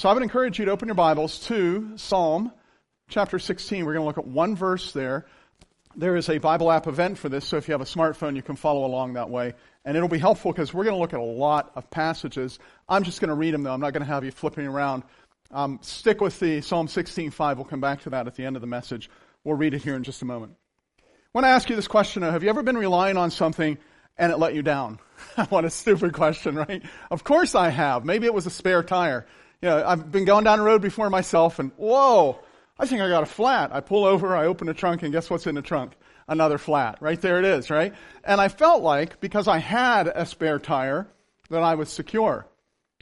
So I would encourage you to open your Bibles to Psalm chapter 16. We're going to look at one verse there. There is a Bible app event for this, so if you have a smartphone, you can follow along that way. And it'll be helpful because we're going to look at a lot of passages. I'm just going to read them, though. I'm not going to have you flipping around. Um, stick with the Psalm 16.5. We'll come back to that at the end of the message. We'll read it here in just a moment. I want to ask you this question. Have you ever been relying on something and it let you down? what a stupid question, right? Of course I have. Maybe it was a spare tire you know, I've been going down the road before myself and whoa, I think I got a flat. I pull over, I open the trunk, and guess what's in the trunk? Another flat. Right there it is, right? And I felt like, because I had a spare tire, that I was secure.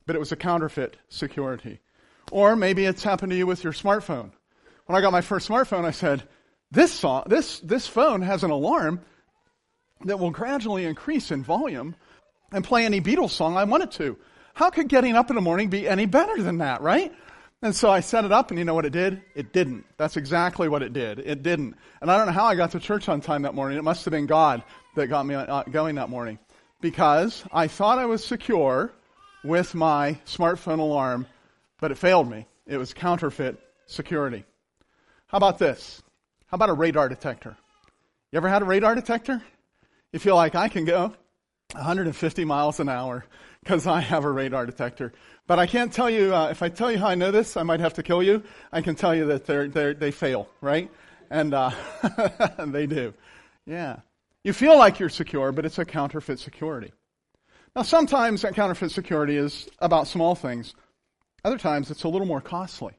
But it was a counterfeit security. Or maybe it's happened to you with your smartphone. When I got my first smartphone, I said, this, song, this, this phone has an alarm that will gradually increase in volume and play any Beatles song I want it to. How could getting up in the morning be any better than that, right? And so I set it up, and you know what it did? It didn't. That's exactly what it did. It didn't. And I don't know how I got to church on time that morning. It must have been God that got me uh, going that morning. Because I thought I was secure with my smartphone alarm, but it failed me. It was counterfeit security. How about this? How about a radar detector? You ever had a radar detector? You feel like I can go 150 miles an hour because I have a radar detector. But I can't tell you, uh, if I tell you how I know this, I might have to kill you. I can tell you that they're, they're, they fail, right? And uh, they do. Yeah. You feel like you're secure, but it's a counterfeit security. Now, sometimes that counterfeit security is about small things. Other times it's a little more costly.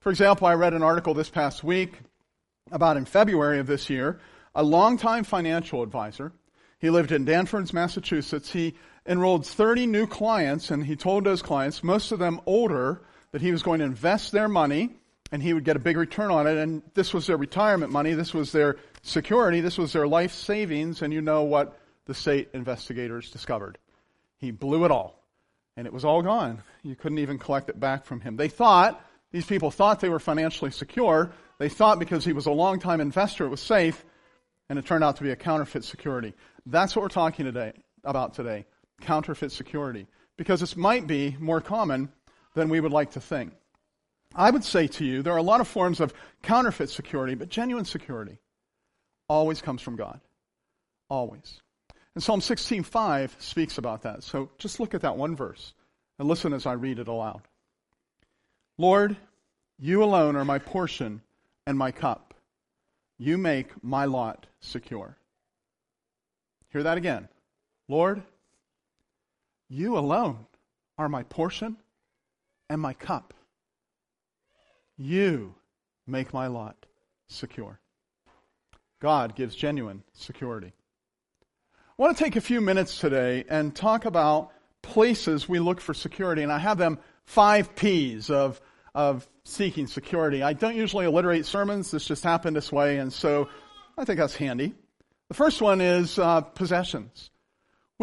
For example, I read an article this past week about in February of this year, a longtime financial advisor. He lived in Danvers, Massachusetts. He enrolled 30 new clients, and he told those clients, most of them older, that he was going to invest their money and he would get a big return on it. And this was their retirement money, this was their security, this was their life savings. And you know what the state investigators discovered? He blew it all, and it was all gone. You couldn't even collect it back from him. They thought, these people thought they were financially secure. They thought because he was a long-time investor, it was safe, and it turned out to be a counterfeit security. That's what we're talking today about today counterfeit security because this might be more common than we would like to think. I would say to you, there are a lot of forms of counterfeit security, but genuine security always comes from God. Always. And Psalm 16:5 speaks about that. So just look at that one verse and listen as I read it aloud. Lord, you alone are my portion and my cup. You make my lot secure. Hear that again. Lord, you alone are my portion and my cup. You make my lot secure. God gives genuine security. I want to take a few minutes today and talk about places we look for security, and I have them five P's of, of seeking security. I don't usually alliterate sermons, this just happened this way, and so I think that's handy. The first one is uh, possessions.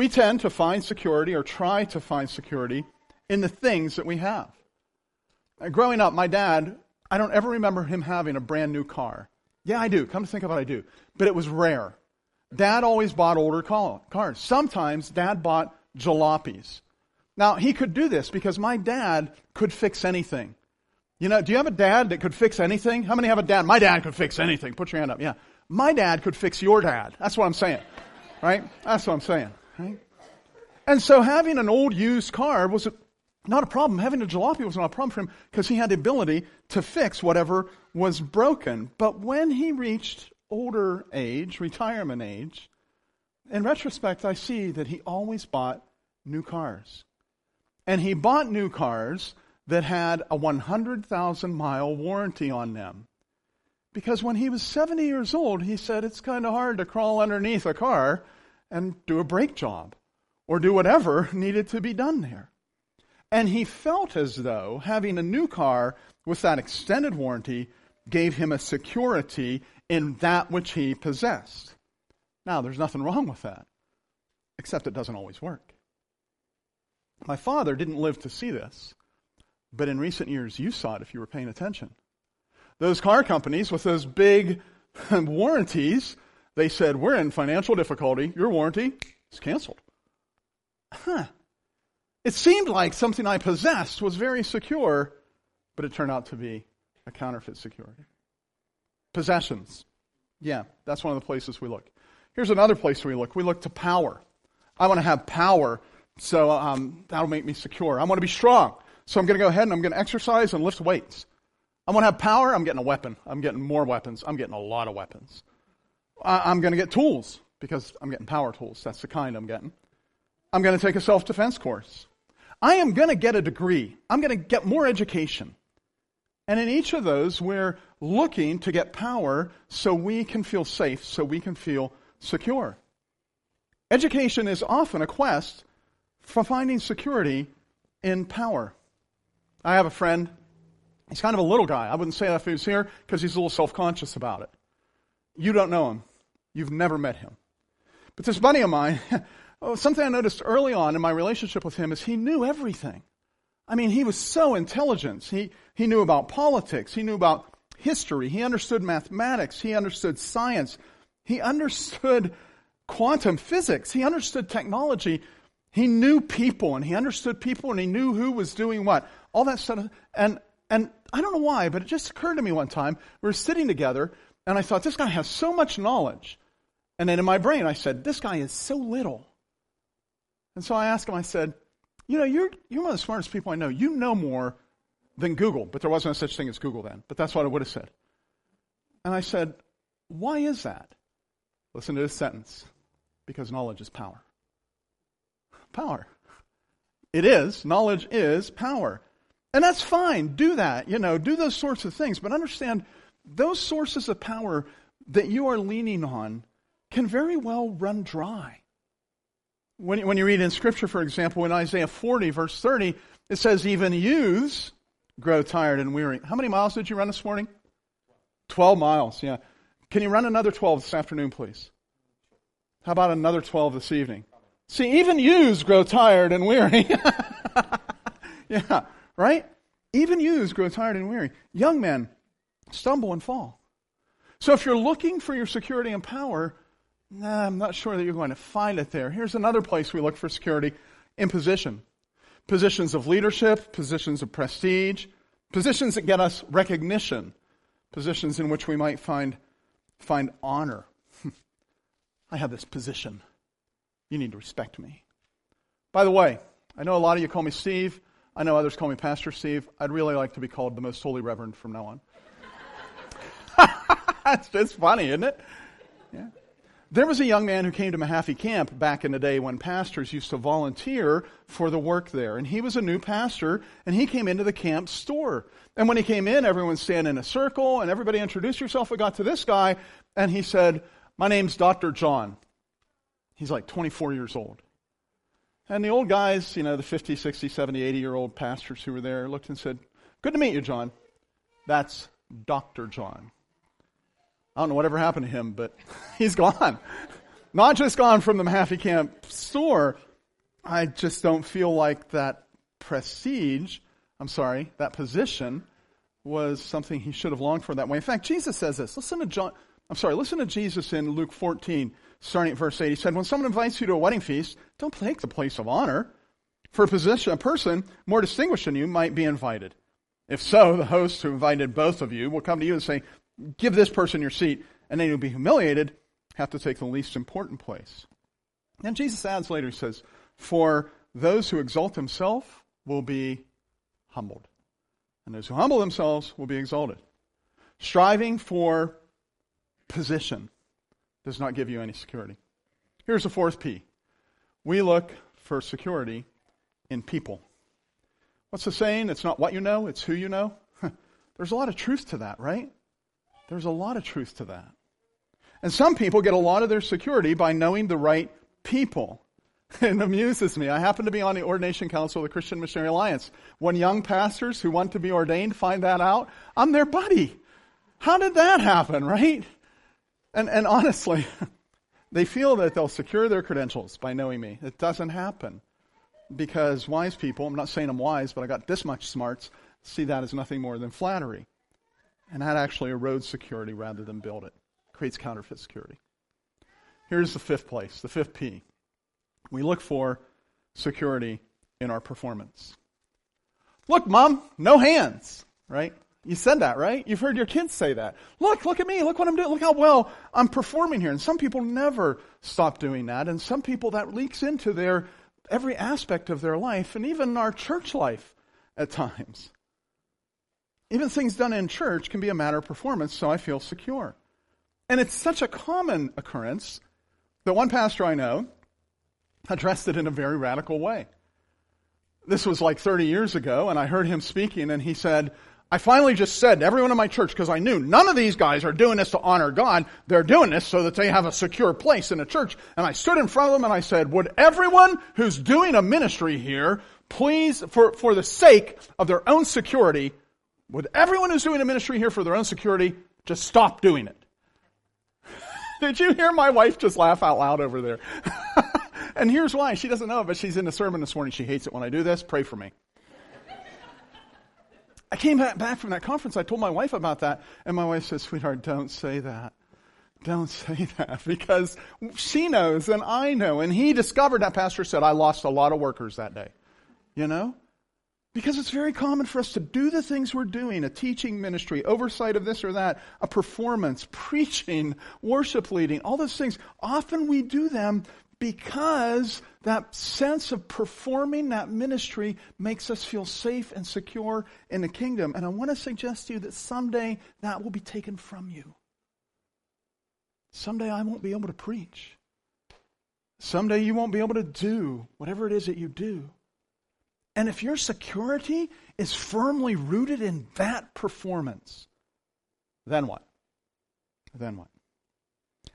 We tend to find security or try to find security in the things that we have. Uh, growing up, my dad, I don't ever remember him having a brand new car. Yeah, I do. Come to think of it, I do. But it was rare. Dad always bought older cars. Sometimes dad bought jalopies. Now, he could do this because my dad could fix anything. You know, do you have a dad that could fix anything? How many have a dad? My dad could fix anything. Put your hand up. Yeah. My dad could fix your dad. That's what I'm saying. Right? That's what I'm saying. Right? And so having an old used car was not a problem. Having a jalopy was not a problem for him because he had the ability to fix whatever was broken. But when he reached older age, retirement age, in retrospect, I see that he always bought new cars. And he bought new cars that had a 100,000 mile warranty on them. Because when he was 70 years old, he said it's kind of hard to crawl underneath a car and do a brake job or do whatever needed to be done there. And he felt as though having a new car with that extended warranty gave him a security in that which he possessed. Now, there's nothing wrong with that, except it doesn't always work. My father didn't live to see this, but in recent years you saw it if you were paying attention. Those car companies with those big warranties they said, We're in financial difficulty. Your warranty is canceled. Huh. It seemed like something I possessed was very secure, but it turned out to be a counterfeit security. Possessions. Yeah, that's one of the places we look. Here's another place we look. We look to power. I want to have power, so um, that'll make me secure. I want to be strong, so I'm going to go ahead and I'm going to exercise and lift weights. I want to have power. I'm getting a weapon. I'm getting more weapons. I'm getting a lot of weapons. I'm going to get tools because I'm getting power tools. That's the kind I'm getting. I'm going to take a self defense course. I am going to get a degree. I'm going to get more education. And in each of those, we're looking to get power so we can feel safe, so we can feel secure. Education is often a quest for finding security in power. I have a friend, he's kind of a little guy. I wouldn't say that if he was here because he's a little self conscious about it. You don't know him, you've never met him. But this buddy of mine, oh, something I noticed early on in my relationship with him is he knew everything. I mean, he was so intelligent. He, he knew about politics. He knew about history. He understood mathematics. He understood science. He understood quantum physics. He understood technology. He knew people and he understood people and he knew who was doing what. All that stuff. And, and I don't know why, but it just occurred to me one time. We were sitting together and I thought, this guy has so much knowledge. And then in my brain, I said, this guy is so little. And so I asked him, I said, you know, you're, you're one of the smartest people I know. You know more than Google, but there wasn't a such thing as Google then. But that's what I would have said. And I said, why is that? Listen to this sentence. Because knowledge is power. Power. It is. Knowledge is power. And that's fine. Do that. You know, do those sorts of things. But understand those sources of power that you are leaning on can very well run dry. When you, when you read in Scripture, for example, in Isaiah 40, verse 30, it says, Even youths grow tired and weary. How many miles did you run this morning? 12 miles, yeah. Can you run another 12 this afternoon, please? How about another 12 this evening? See, even youths grow tired and weary. yeah, right? Even youths grow tired and weary. Young men stumble and fall. So if you're looking for your security and power, nah, I'm not sure that you're going to find it there. Here's another place we look for security in position. Positions of leadership, positions of prestige, positions that get us recognition, positions in which we might find, find honor. I have this position. You need to respect me. By the way, I know a lot of you call me Steve. I know others call me Pastor Steve. I'd really like to be called the most holy reverend from now on. That's just funny, isn't it? Yeah. There was a young man who came to Mahaffey Camp back in the day when pastors used to volunteer for the work there. And he was a new pastor, and he came into the camp store. And when he came in, everyone standing in a circle, and everybody introduced yourself. We got to this guy, and he said, My name's Dr. John. He's like 24 years old. And the old guys, you know, the 50, 60, 70, 80 year old pastors who were there looked and said, Good to meet you, John. That's Dr. John. I don't know whatever happened to him, but he's gone. Not just gone from the Mahaffey Camp store. I just don't feel like that prestige, I'm sorry, that position was something he should have longed for that way. In fact, Jesus says this. Listen to John, I'm sorry, listen to Jesus in Luke 14, starting at verse 8. He said, When someone invites you to a wedding feast, don't take the place of honor. For a position, a person more distinguished than you might be invited. If so, the host who invited both of you will come to you and say, give this person your seat, and then you'll be humiliated, have to take the least important place. And Jesus adds later, he says, For those who exalt themselves will be humbled, and those who humble themselves will be exalted. Striving for position does not give you any security. Here's the fourth P. We look for security in people. What's the saying? It's not what you know, it's who you know. There's a lot of truth to that, right? There's a lot of truth to that. And some people get a lot of their security by knowing the right people. It amuses me. I happen to be on the ordination council of the Christian Missionary Alliance. When young pastors who want to be ordained find that out, I'm their buddy. How did that happen, right? And, and honestly, they feel that they'll secure their credentials by knowing me. It doesn't happen. Because wise people, I'm not saying I'm wise, but I got this much smarts, see that as nothing more than flattery. And that actually erodes security rather than build it. Creates counterfeit security. Here's the fifth place, the fifth P. We look for security in our performance. Look, mom, no hands, right? You said that, right? You've heard your kids say that. Look, look at me. Look what I'm doing. Look how well I'm performing here. And some people never stop doing that. And some people that leaks into their every aspect of their life and even our church life at times. Even things done in church can be a matter of performance, so I feel secure. And it's such a common occurrence that one pastor I know addressed it in a very radical way. This was like 30 years ago, and I heard him speaking, and he said, I finally just said to everyone in my church, because I knew none of these guys are doing this to honor God. They're doing this so that they have a secure place in a church. And I stood in front of them and I said, would everyone who's doing a ministry here, please, for, for the sake of their own security, would everyone who's doing a ministry here for their own security just stop doing it? Did you hear my wife just laugh out loud over there? and here's why. She doesn't know, but she's in the sermon this morning. She hates it when I do this. Pray for me. I came back from that conference. I told my wife about that, and my wife says, Sweetheart, don't say that. Don't say that because she knows and I know. And he discovered, that pastor said, I lost a lot of workers that day. You know? Because it's very common for us to do the things we're doing, a teaching ministry, oversight of this or that, a performance, preaching, worship leading, all those things. Often we do them because that sense of performing that ministry makes us feel safe and secure in the kingdom. And I want to suggest to you that someday that will be taken from you. Someday I won't be able to preach. Someday you won't be able to do whatever it is that you do. And if your security is firmly rooted in that performance, then what? Then what?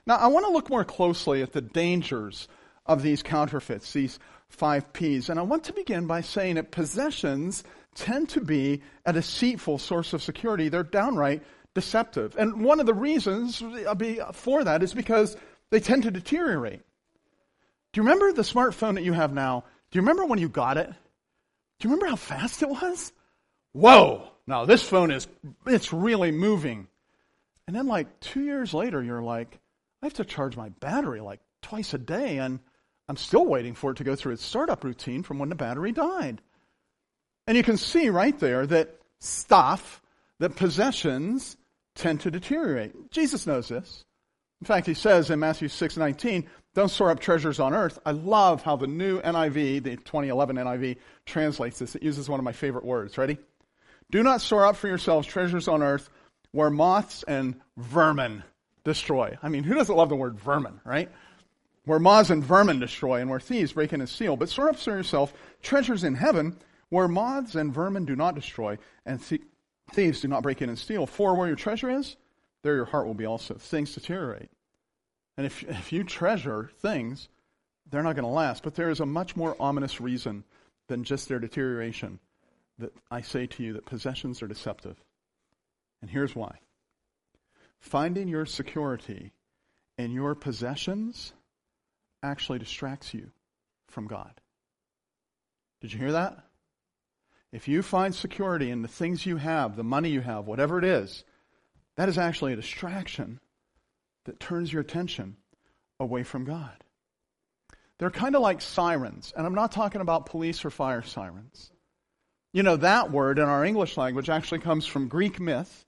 Now, I want to look more closely at the dangers of these counterfeits, these five P's. And I want to begin by saying that possessions tend to be a deceitful source of security. They're downright deceptive. And one of the reasons for that is because they tend to deteriorate. Do you remember the smartphone that you have now? Do you remember when you got it? Do you remember how fast it was? Whoa! Now this phone is, it's really moving. And then like two years later, you're like, I have to charge my battery like twice a day. And I'm still waiting for it to go through its startup routine from when the battery died. And you can see right there that stuff, that possessions tend to deteriorate. Jesus knows this. In fact, he says in Matthew 6:19, "Don't store up treasures on earth." I love how the new NIV, the 2011 NIV, translates this. It uses one of my favorite words. Ready? Do not store up for yourselves treasures on earth where moths and vermin destroy. I mean, who doesn't love the word vermin, right? where moths and vermin destroy and where thieves break in and steal. But store up for yourself treasures in heaven where moths and vermin do not destroy and th- thieves do not break in and steal. For where your treasure is, there your heart will be also. Things deteriorate. And if, if you treasure things, they're not going to last. But there is a much more ominous reason than just their deterioration that I say to you that possessions are deceptive. And here's why. Finding your security in your possessions actually distracts you from God. Did you hear that? If you find security in the things you have, the money you have, whatever it is, that is actually a distraction that turns your attention away from God. They're kind of like sirens, and I'm not talking about police or fire sirens. You know, that word in our English language actually comes from Greek myth,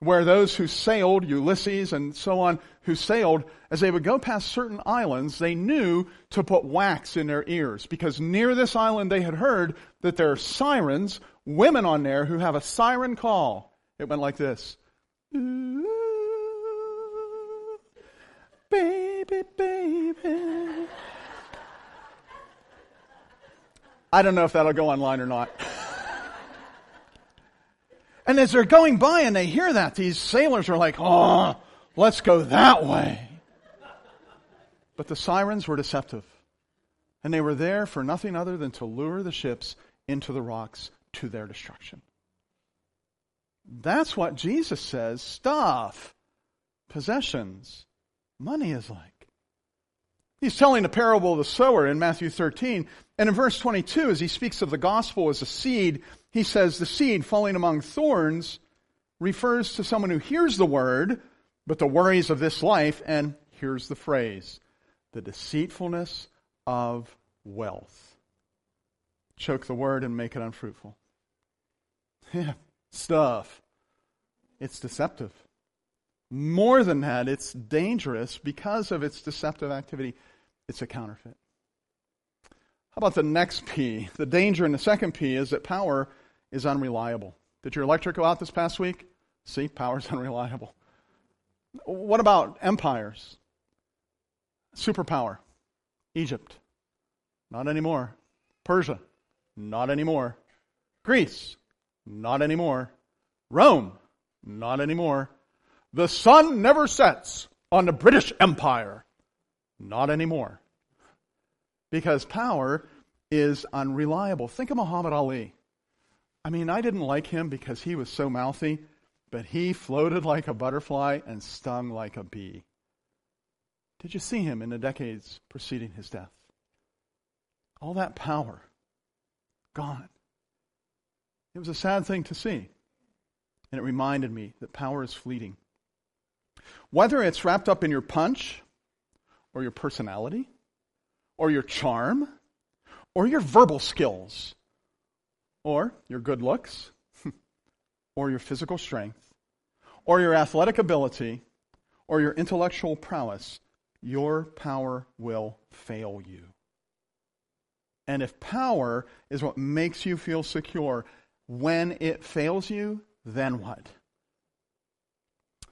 where those who sailed, Ulysses and so on, who sailed, as they would go past certain islands, they knew to put wax in their ears because near this island they had heard that there are sirens, women on there who have a siren call. It went like this. Baby, baby. I don't know if that'll go online or not. And as they're going by and they hear that, these sailors are like, oh, let's go that way. But the sirens were deceptive. And they were there for nothing other than to lure the ships into the rocks to their destruction. That's what Jesus says stuff, possessions, money is like. He's telling the parable of the sower in Matthew 13. And in verse 22, as he speaks of the gospel as a seed, he says the seed falling among thorns refers to someone who hears the word, but the worries of this life, and here's the phrase the deceitfulness of wealth. choke the word and make it unfruitful. Yeah, stuff. It's deceptive. More than that, it's dangerous because of its deceptive activity. It's a counterfeit. How about the next P? The danger in the second P is that power is unreliable. Did your electric go out this past week? See, power is unreliable. What about empires? Superpower. Egypt. Not anymore. Persia. Not anymore. Greece. Not anymore. Rome. Not anymore. The sun never sets on the British Empire. Not anymore. Because power is unreliable. Think of Muhammad Ali. I mean, I didn't like him because he was so mouthy, but he floated like a butterfly and stung like a bee. Did you see him in the decades preceding his death? All that power gone. It was a sad thing to see. And it reminded me that power is fleeting. Whether it's wrapped up in your punch, or your personality, or your charm, or your verbal skills, or your good looks, or your physical strength, or your athletic ability, or your intellectual prowess, your power will fail you. And if power is what makes you feel secure, when it fails you, then what?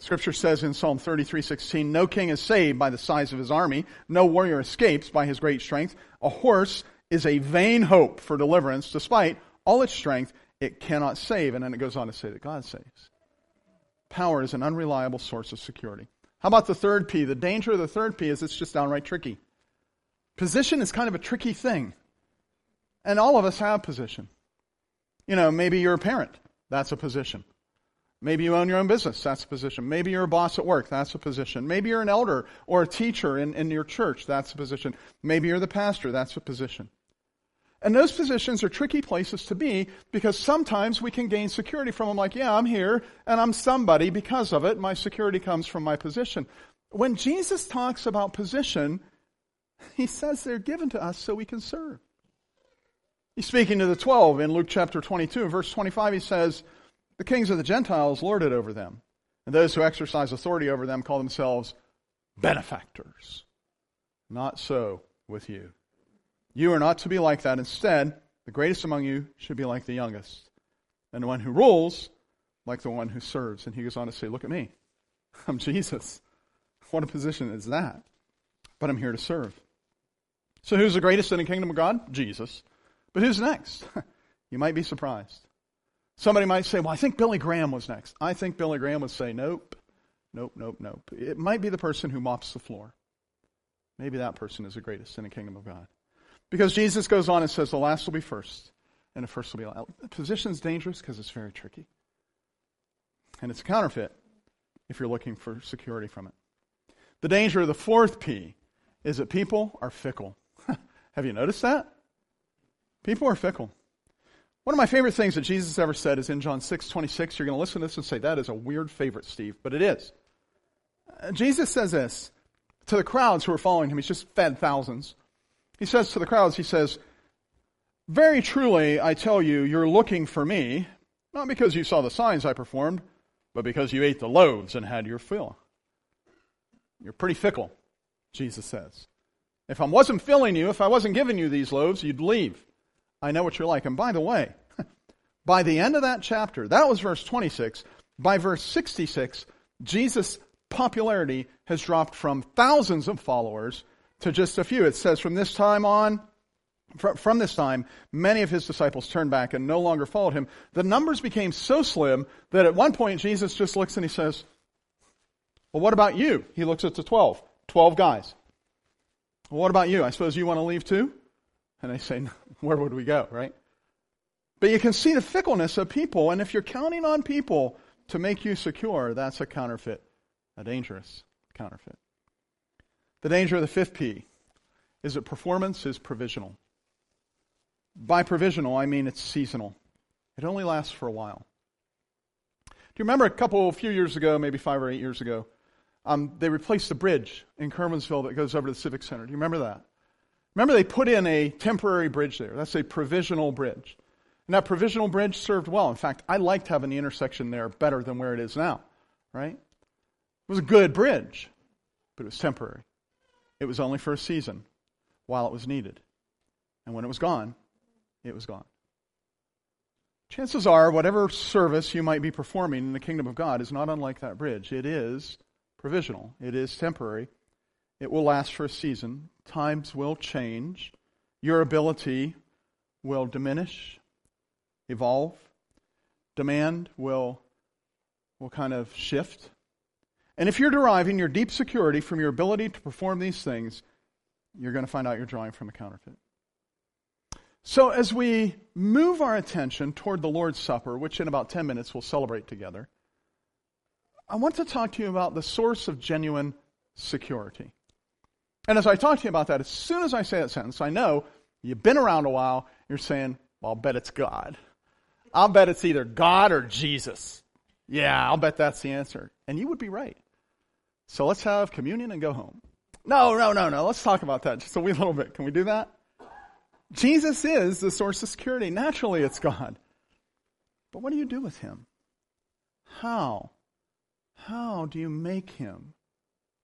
Scripture says in Psalm 33:16, "No king is saved by the size of his army, no warrior escapes by his great strength. A horse is a vain hope for deliverance, despite all its strength, it cannot save." And then it goes on to say that God saves. Power is an unreliable source of security. How about the third P? The danger of the third P is it's just downright tricky. Position is kind of a tricky thing. And all of us have position. You know, maybe you're a parent. That's a position. Maybe you own your own business. That's a position. Maybe you're a boss at work. That's a position. Maybe you're an elder or a teacher in, in your church. That's a position. Maybe you're the pastor. That's a position. And those positions are tricky places to be because sometimes we can gain security from them like, yeah, I'm here and I'm somebody because of it. My security comes from my position. When Jesus talks about position, he says they're given to us so we can serve. He's speaking to the 12 in Luke chapter 22. verse 25, he says, The kings of the Gentiles lord it over them, and those who exercise authority over them call themselves benefactors. Not so with you. You are not to be like that. Instead, the greatest among you should be like the youngest, and the one who rules like the one who serves. And he goes on to say, Look at me. I'm Jesus. What a position is that? But I'm here to serve. So who's the greatest in the kingdom of God? Jesus. But who's next? you might be surprised. Somebody might say, Well, I think Billy Graham was next. I think Billy Graham would say, Nope, nope, nope, nope. It might be the person who mops the floor. Maybe that person is the greatest in the kingdom of God. Because Jesus goes on and says the last will be first, and the first will be last. Position is dangerous because it's very tricky. And it's a counterfeit if you're looking for security from it. The danger of the fourth P is that people are fickle. Have you noticed that? People are fickle. One of my favorite things that Jesus ever said is in John 6 26. You're going to listen to this and say, That is a weird favorite, Steve, but it is. Uh, Jesus says this to the crowds who are following him. He's just fed thousands. He says to the crowds, he says, Very truly, I tell you, you're looking for me, not because you saw the signs I performed, but because you ate the loaves and had your fill. You're pretty fickle, Jesus says. If I wasn't filling you, if I wasn't giving you these loaves, you'd leave. I know what you're like. And by the way, by the end of that chapter, that was verse 26, by verse 66, Jesus' popularity has dropped from thousands of followers to just a few. It says, from this time on, from this time, many of his disciples turned back and no longer followed him. The numbers became so slim that at one point Jesus just looks and he says, Well, what about you? He looks at the 12. 12 guys. Well, what about you? I suppose you want to leave too? And they say, Where would we go, right? But you can see the fickleness of people, and if you're counting on people to make you secure, that's a counterfeit, a dangerous counterfeit. The danger of the fifth P is that performance is provisional. By provisional, I mean it's seasonal. It only lasts for a while. Do you remember a couple, a few years ago, maybe five or eight years ago, um, they replaced the bridge in Curwensville that goes over to the Civic Center. Do you remember that? Remember, they put in a temporary bridge there. That's a provisional bridge. And that provisional bridge served well. In fact, I liked having the intersection there better than where it is now, right? It was a good bridge, but it was temporary. It was only for a season while it was needed. And when it was gone, it was gone. Chances are, whatever service you might be performing in the kingdom of God is not unlike that bridge. It is provisional, it is temporary, it will last for a season. Times will change. Your ability will diminish, evolve. Demand will, will kind of shift. And if you're deriving your deep security from your ability to perform these things, you're going to find out you're drawing from a counterfeit. So, as we move our attention toward the Lord's Supper, which in about 10 minutes we'll celebrate together, I want to talk to you about the source of genuine security. And as I talk to you about that, as soon as I say that sentence, I know you've been around a while, you're saying, well, I'll bet it's God. I'll bet it's either God or Jesus. Yeah, I'll bet that's the answer. And you would be right. So let's have communion and go home. No, no, no, no. Let's talk about that just a wee little bit. Can we do that? Jesus is the source of security. Naturally, it's God. But what do you do with him? How? How do you make him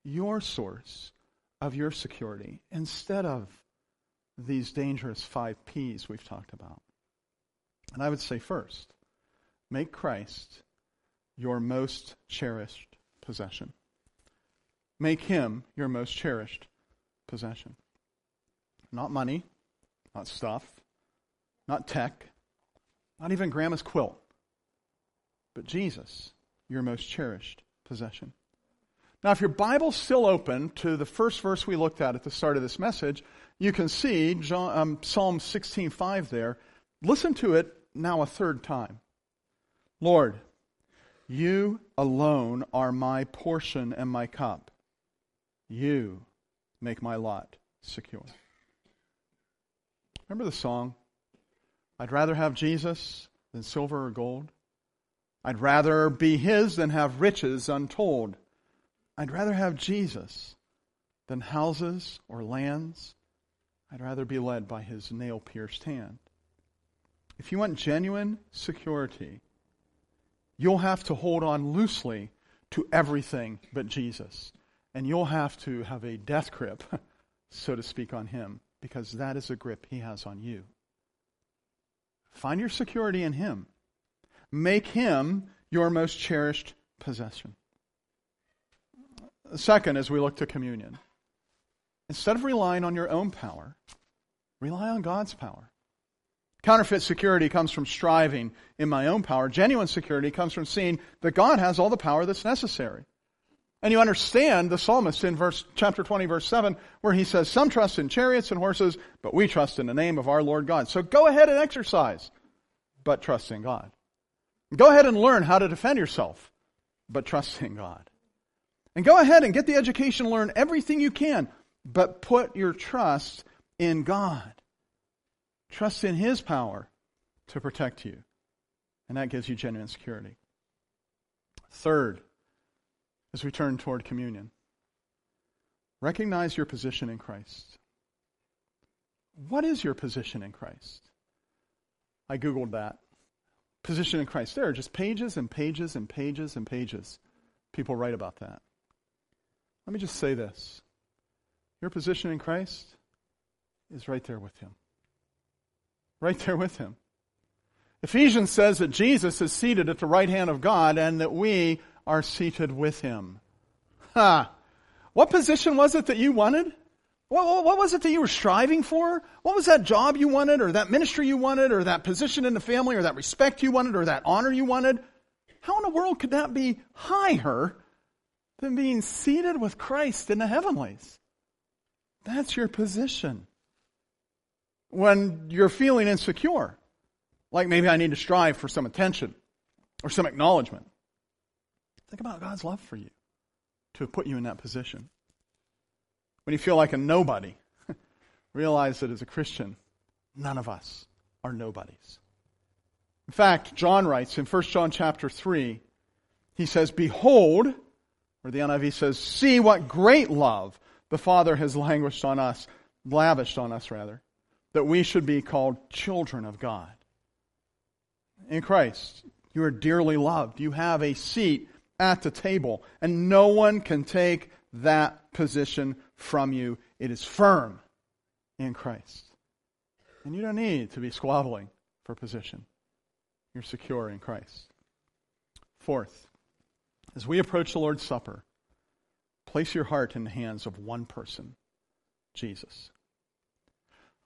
your source of your security instead of these dangerous five P's we've talked about? And I would say first, make Christ your most cherished possession. Make him your most cherished possession. Not money, not stuff, not tech, not even grandma's quilt, but Jesus, your most cherished possession. Now, if your Bible's still open to the first verse we looked at at the start of this message, you can see John, um, Psalm 16:5 there. Listen to it now a third time. Lord, you alone are my portion and my cup. You make my lot secure. Remember the song? I'd rather have Jesus than silver or gold. I'd rather be his than have riches untold. I'd rather have Jesus than houses or lands. I'd rather be led by his nail pierced hand. If you want genuine security, you'll have to hold on loosely to everything but Jesus. And you'll have to have a death grip, so to speak, on him, because that is a grip he has on you. Find your security in him. Make him your most cherished possession. Second, as we look to communion, instead of relying on your own power, rely on God's power. Counterfeit security comes from striving in my own power. Genuine security comes from seeing that God has all the power that's necessary. And you understand the psalmist in verse, chapter 20, verse 7, where he says, Some trust in chariots and horses, but we trust in the name of our Lord God. So go ahead and exercise, but trust in God. Go ahead and learn how to defend yourself, but trust in God. And go ahead and get the education, learn everything you can, but put your trust in God. Trust in His power to protect you. And that gives you genuine security. Third, as we turn toward communion, recognize your position in Christ. What is your position in Christ? I Googled that. Position in Christ. There are just pages and pages and pages and pages. People write about that. Let me just say this your position in Christ is right there with Him right there with him. Ephesians says that Jesus is seated at the right hand of God and that we are seated with him. Ha! What position was it that you wanted? What, what, was it that you were striving for? What was that job you wanted, or that ministry you wanted, or that position in the family, or that respect you wanted, or that honor you wanted? How in the world could that be higher than being seated with Christ in the heavenlies? That's your position when you're feeling insecure. Like maybe I need to strive for some attention or some acknowledgement. Think about God's love for you to put you in that position. When you feel like a nobody, realize that as a Christian, none of us are nobodies. In fact, John writes in 1 John chapter 3, he says, Behold, or the NIV says, See what great love the Father has languished on us lavished on us rather, that we should be called children of God. In Christ, you are dearly loved. You have a seat at the table, and no one can take that position from you. It is firm in Christ. And you don't need to be squabbling for position. You're secure in Christ. Fourth, as we approach the Lord's Supper, place your heart in the hands of one person, Jesus.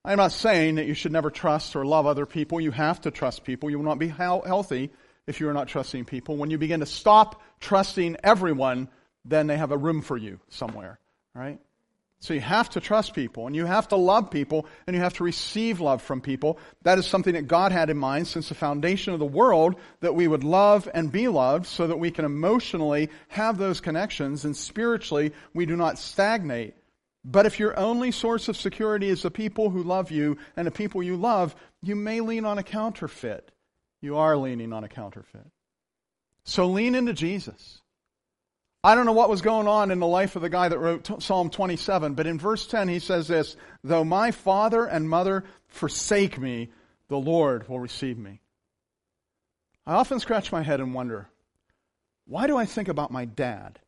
I'm not saying that you should never trust or love other people. You have to trust people. You will not be healthy if you are not trusting people. When you begin to stop trusting everyone, then they have a room for you somewhere, right? So you have to trust people and you have to love people and you have to receive love from people. That is something that God had in mind since the foundation of the world that we would love and be loved so that we can emotionally have those connections and spiritually we do not stagnate. But if your only source of security is the people who love you and the people you love, you may lean on a counterfeit. You are leaning on a counterfeit. So lean into Jesus. I don't know what was going on in the life of the guy that wrote Psalm 27, but in verse 10 he says this, though my father and mother forsake me, the Lord will receive me. I often scratch my head and wonder, why do I think about my dad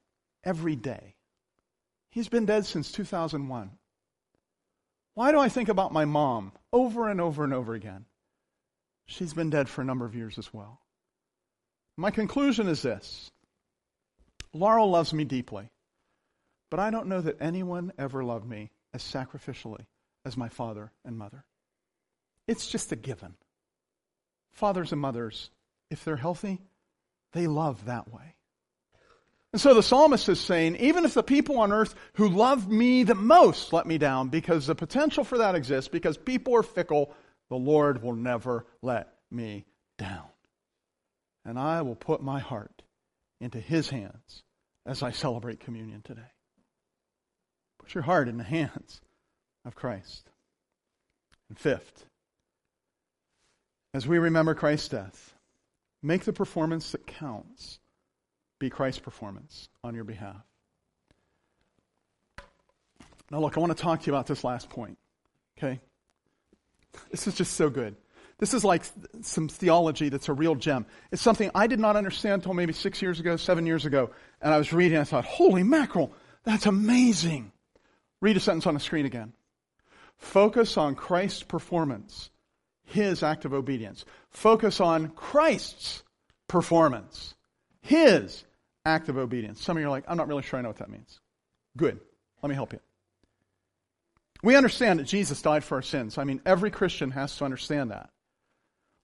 every day? He's been dead since 2001. Why do I think about my mom over and over and over again? She's been dead for a number of years as well. My conclusion is this Laurel loves me deeply, but I don't know that anyone ever loved me as sacrificially as my father and mother. It's just a given. Fathers and mothers, if they're healthy, they love that way. And so the psalmist is saying, even if the people on earth who love me the most let me down, because the potential for that exists, because people are fickle, the Lord will never let me down. And I will put my heart into his hands as I celebrate communion today. Put your heart in the hands of Christ. And fifth, as we remember Christ's death, make the performance that counts be Christ's performance on your behalf. Now, look, I want to talk to you about this last point. Okay? This is just so good. This is like some theology that's a real gem. It's something I did not understand until maybe six years ago, seven years ago. And I was reading, and I thought, holy mackerel, that's amazing. Read a sentence on the screen again. Focus on Christ's performance, his act of obedience. Focus on Christ's performance, his act of obedience. Some of you are like, I'm not really sure I know what that means. Good. Let me help you. We understand that Jesus died for our sins. I mean, every Christian has to understand that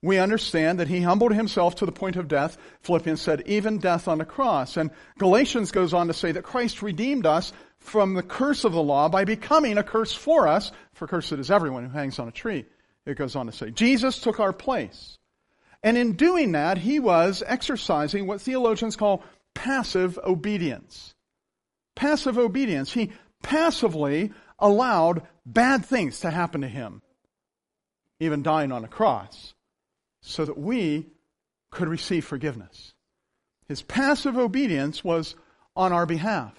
we understand that he humbled himself to the point of death. Philippians said, even death on the cross. And Galatians goes on to say that Christ redeemed us from the curse of the law by becoming a curse for us. For cursed is everyone who hangs on a tree. It goes on to say, Jesus took our place. And in doing that, he was exercising what theologians call passive obedience. Passive obedience. He passively allowed bad things to happen to him, even dying on a cross so that we could receive forgiveness. His passive obedience was on our behalf.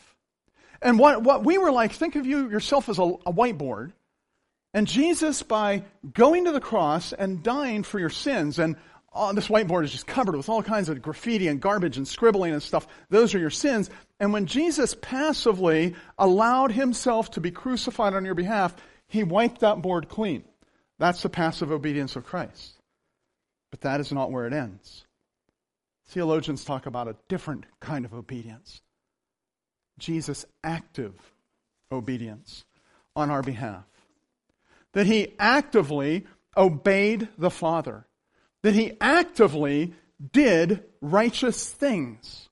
And what, what we were like, think of you yourself as a, a whiteboard. And Jesus, by going to the cross and dying for your sins, and uh, this whiteboard is just covered with all kinds of graffiti and garbage and scribbling and stuff. Those are your sins. And when Jesus passively allowed himself to be crucified on your behalf, he wiped that board clean. That's the passive obedience of Christ. But that is not where it ends. Theologians talk about a different kind of obedience Jesus' active obedience on our behalf. That he actively obeyed the Father. That he actively did righteous things.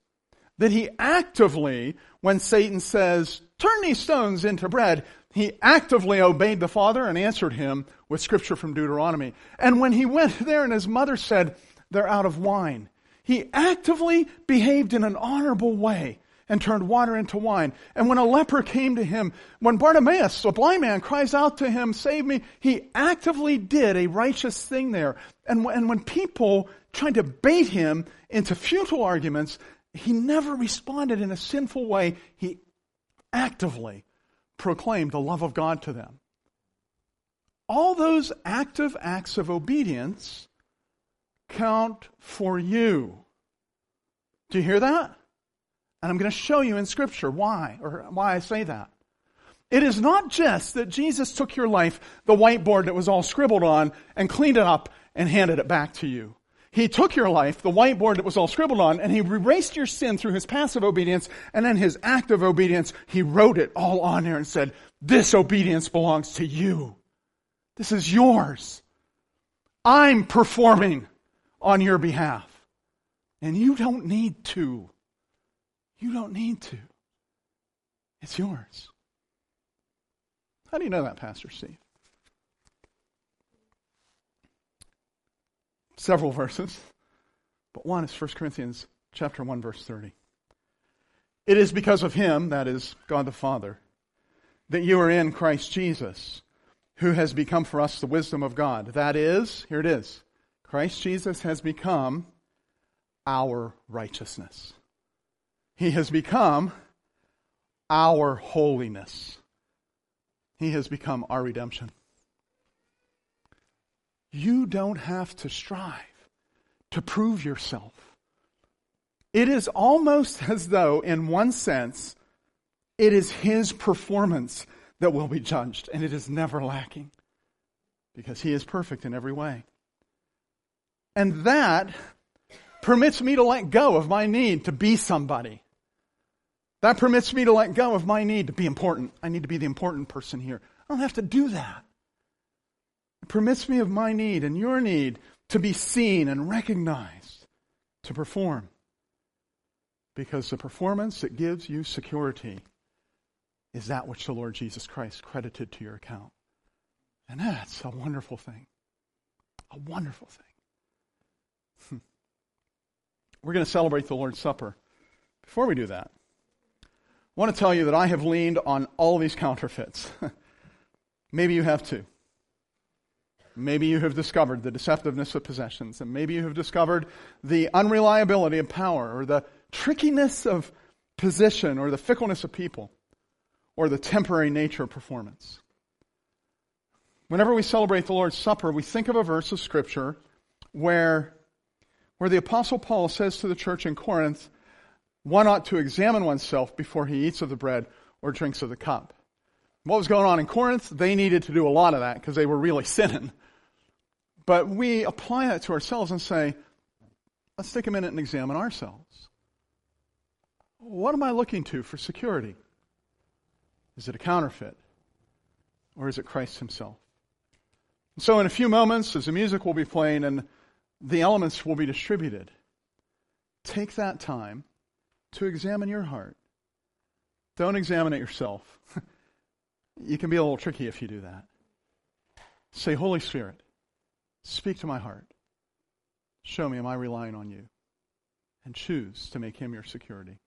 That he actively, when Satan says, turn these stones into bread, he actively obeyed the Father and answered him with scripture from Deuteronomy. And when he went there and his mother said, they're out of wine, he actively behaved in an honorable way and turned water into wine. And when a leper came to him, when Bartimaeus, a blind man, cries out to him, save me, he actively did a righteous thing there. And when, people tried to bait him into futile arguments, he never responded in a sinful way. He actively proclaimed the love of God to them all those active acts of obedience count for you. Do you hear that? And I'm going to show you in Scripture why, or why I say that. It is not just that Jesus took your life, the whiteboard that was all scribbled on, and cleaned it up and handed it back to you. He took your life, the whiteboard that was all scribbled on, and he erased your sin through his passive obedience, and then his active obedience, he wrote it all on there and said, this obedience belongs to you. This is yours. I'm performing on your behalf. And you don't need to. You don't need to. It's yours. How do you know that, Pastor Steve? Several verses, but one is 1 Corinthians chapter 1 verse 30. It is because of him, that is God the Father, that you are in Christ Jesus, who has become for us the wisdom of God. That is, here it is. Christ Jesus has become our righteousness. He has become our holiness. He has become our redemption. You don't have to strive to prove yourself. It is almost as though, in one sense, it is His performance that will be judged, and it is never lacking because He is perfect in every way. And that permits me to let go of my need to be somebody. That permits me to let go of my need to be important. I need to be the important person here. I don't have to do that. It permits me of my need and your need to be seen and recognized, to perform. Because the performance that gives you security is that which the Lord Jesus Christ credited to your account. And that's a wonderful thing. A wonderful thing. Hmm. We're going to celebrate the Lord's Supper. Before we do that, I want to tell you that I have leaned on all these counterfeits. Maybe you have too. Maybe you have discovered the deceptiveness of possessions, and maybe you have discovered the unreliability of power, or the trickiness of position, or the fickleness of people, or the temporary nature of performance. Whenever we celebrate the Lord's Supper, we think of a verse of Scripture where, where the Apostle Paul says to the church in Corinth, one ought to examine oneself before he eats of the bread or drinks of the cup. What was going on in Corinth? They needed to do a lot of that because they were really sinning. But we apply that to ourselves and say, let's take a minute and examine ourselves. What am I looking to for security? Is it a counterfeit? Or is it Christ Himself? So, in a few moments, as the music will be playing and the elements will be distributed, take that time to examine your heart. Don't examine it yourself. you can be a little tricky if you do that. Say, Holy Spirit, Speak to my heart. Show me, am I relying on you? And choose to make him your security.